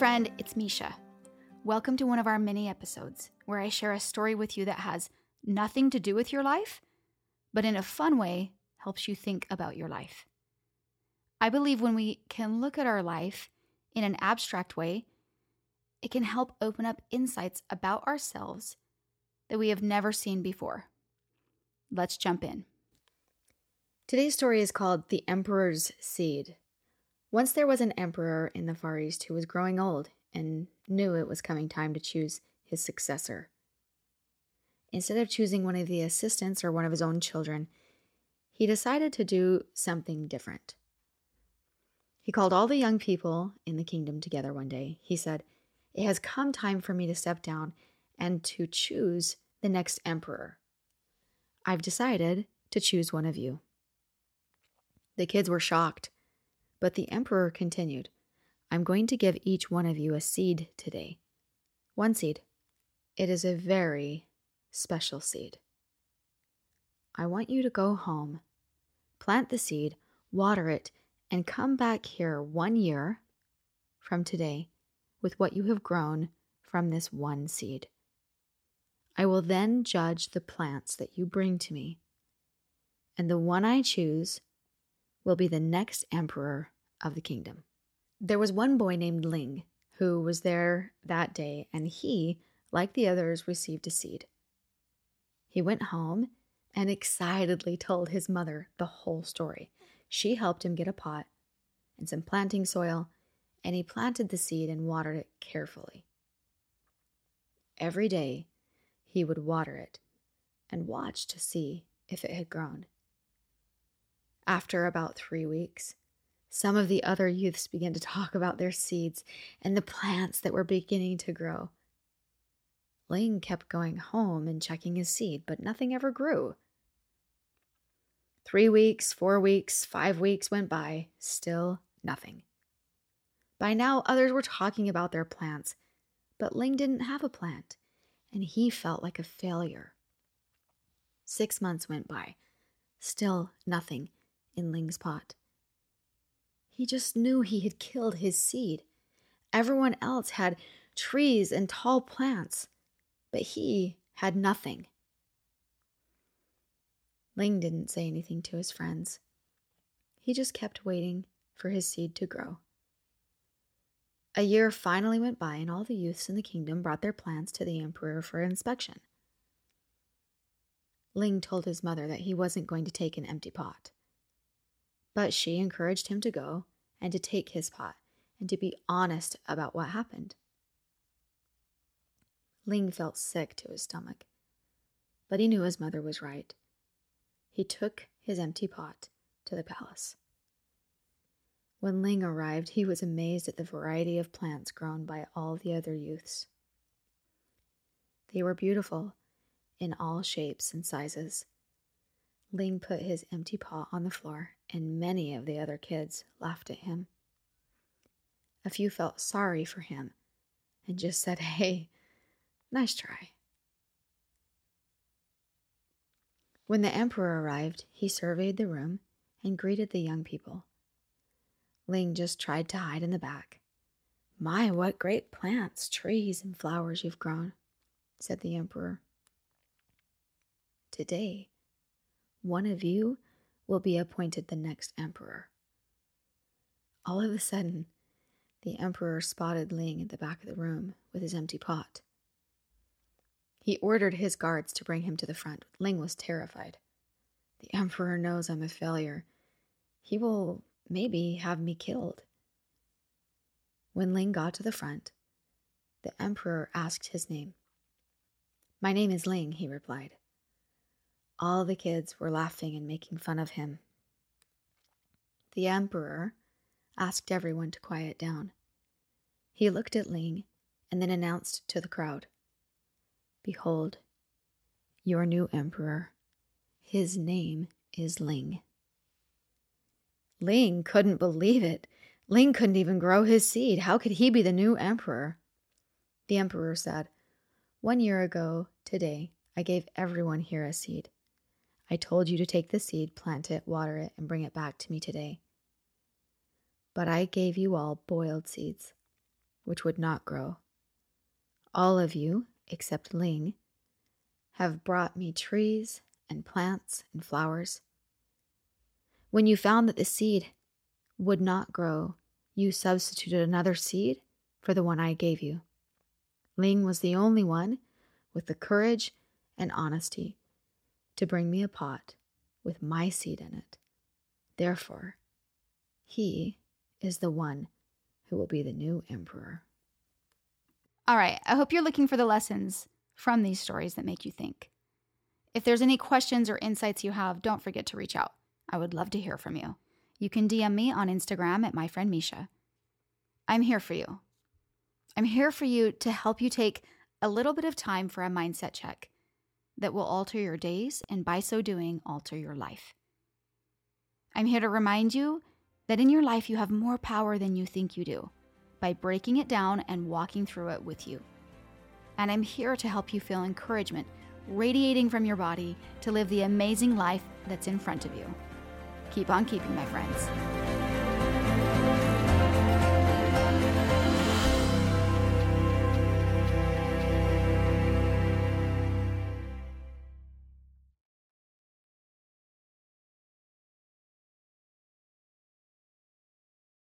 friend, it's Misha. Welcome to one of our mini episodes where I share a story with you that has nothing to do with your life, but in a fun way helps you think about your life. I believe when we can look at our life in an abstract way, it can help open up insights about ourselves that we have never seen before. Let's jump in. Today's story is called The Emperor's Seed. Once there was an emperor in the Far East who was growing old and knew it was coming time to choose his successor. Instead of choosing one of the assistants or one of his own children, he decided to do something different. He called all the young people in the kingdom together one day. He said, It has come time for me to step down and to choose the next emperor. I've decided to choose one of you. The kids were shocked, but the emperor continued, I'm going to give each one of you a seed today. One seed. It is a very special seed. I want you to go home, plant the seed, water it, and come back here one year from today with what you have grown from this one seed. I will then judge the plants that you bring to me, and the one I choose will be the next emperor of the kingdom. There was one boy named Ling who was there that day, and he, like the others, received a seed. He went home and excitedly told his mother the whole story. She helped him get a pot and some planting soil, and he planted the seed and watered it carefully. Every day, he would water it and watch to see if it had grown. After about three weeks, some of the other youths began to talk about their seeds and the plants that were beginning to grow. Ling kept going home and checking his seed, but nothing ever grew. Three weeks, four weeks, five weeks went by, still nothing. By now, others were talking about their plants, but Ling didn't have a plant, and he felt like a failure. Six months went by, still nothing in Ling's pot. He just knew he had killed his seed. Everyone else had trees and tall plants but he had nothing. Ling didn't say anything to his friends. He just kept waiting for his seed to grow. A year finally went by, and all the youths in the kingdom brought their plants to the emperor for inspection. Ling told his mother that he wasn't going to take an empty pot. But she encouraged him to go and to take his pot and to be honest about what happened. Ling felt sick to his stomach, but he knew his mother was right. He took his empty pot to the palace. When Ling arrived, he was amazed at the variety of plants grown by all the other youths. They were beautiful in all shapes and sizes. Ling put his empty paw on the floor, and many of the other kids laughed at him. A few felt sorry for him and just said, Hey, Nice try. When the emperor arrived, he surveyed the room and greeted the young people. Ling just tried to hide in the back. My, what great plants, trees, and flowers you've grown, said the emperor. Today, one of you will be appointed the next emperor. All of a sudden, the emperor spotted Ling at the back of the room with his empty pot. He ordered his guards to bring him to the front. Ling was terrified. The Emperor knows I'm a failure. He will maybe have me killed. When Ling got to the front, the Emperor asked his name. My name is Ling, he replied. All the kids were laughing and making fun of him. The Emperor asked everyone to quiet down. He looked at Ling and then announced to the crowd Behold, your new emperor. His name is Ling. Ling couldn't believe it. Ling couldn't even grow his seed. How could he be the new emperor? The emperor said, One year ago, today, I gave everyone here a seed. I told you to take the seed, plant it, water it, and bring it back to me today. But I gave you all boiled seeds. which would not grow. All of you, except Ling, have brought me trees and plants and flowers. When you found that the seed would not grow, you substituted another seed for the one I gave you. Ling was the only one with the courage and honesty to bring me a pot with my seed in it. Therefore, he is the one who will be the new emperor. All right, I hope you're looking for the lessons from these stories that make you think. If there's any questions or insights you have, don't forget to reach out. I would love to hear from you. You can DM me on Instagram at my friend Misha. I'm here for you. I'm here for you to help you take a little bit of time for a mindset check that will alter your days and by so doing, alter your life. I'm here to remind you that in your life you have more power than you think you do by breaking it down and walking through it with you. And I'm here to help you feel encouragement radiating from your body to live the amazing life that's in front of you. Keep on keeping, my friends.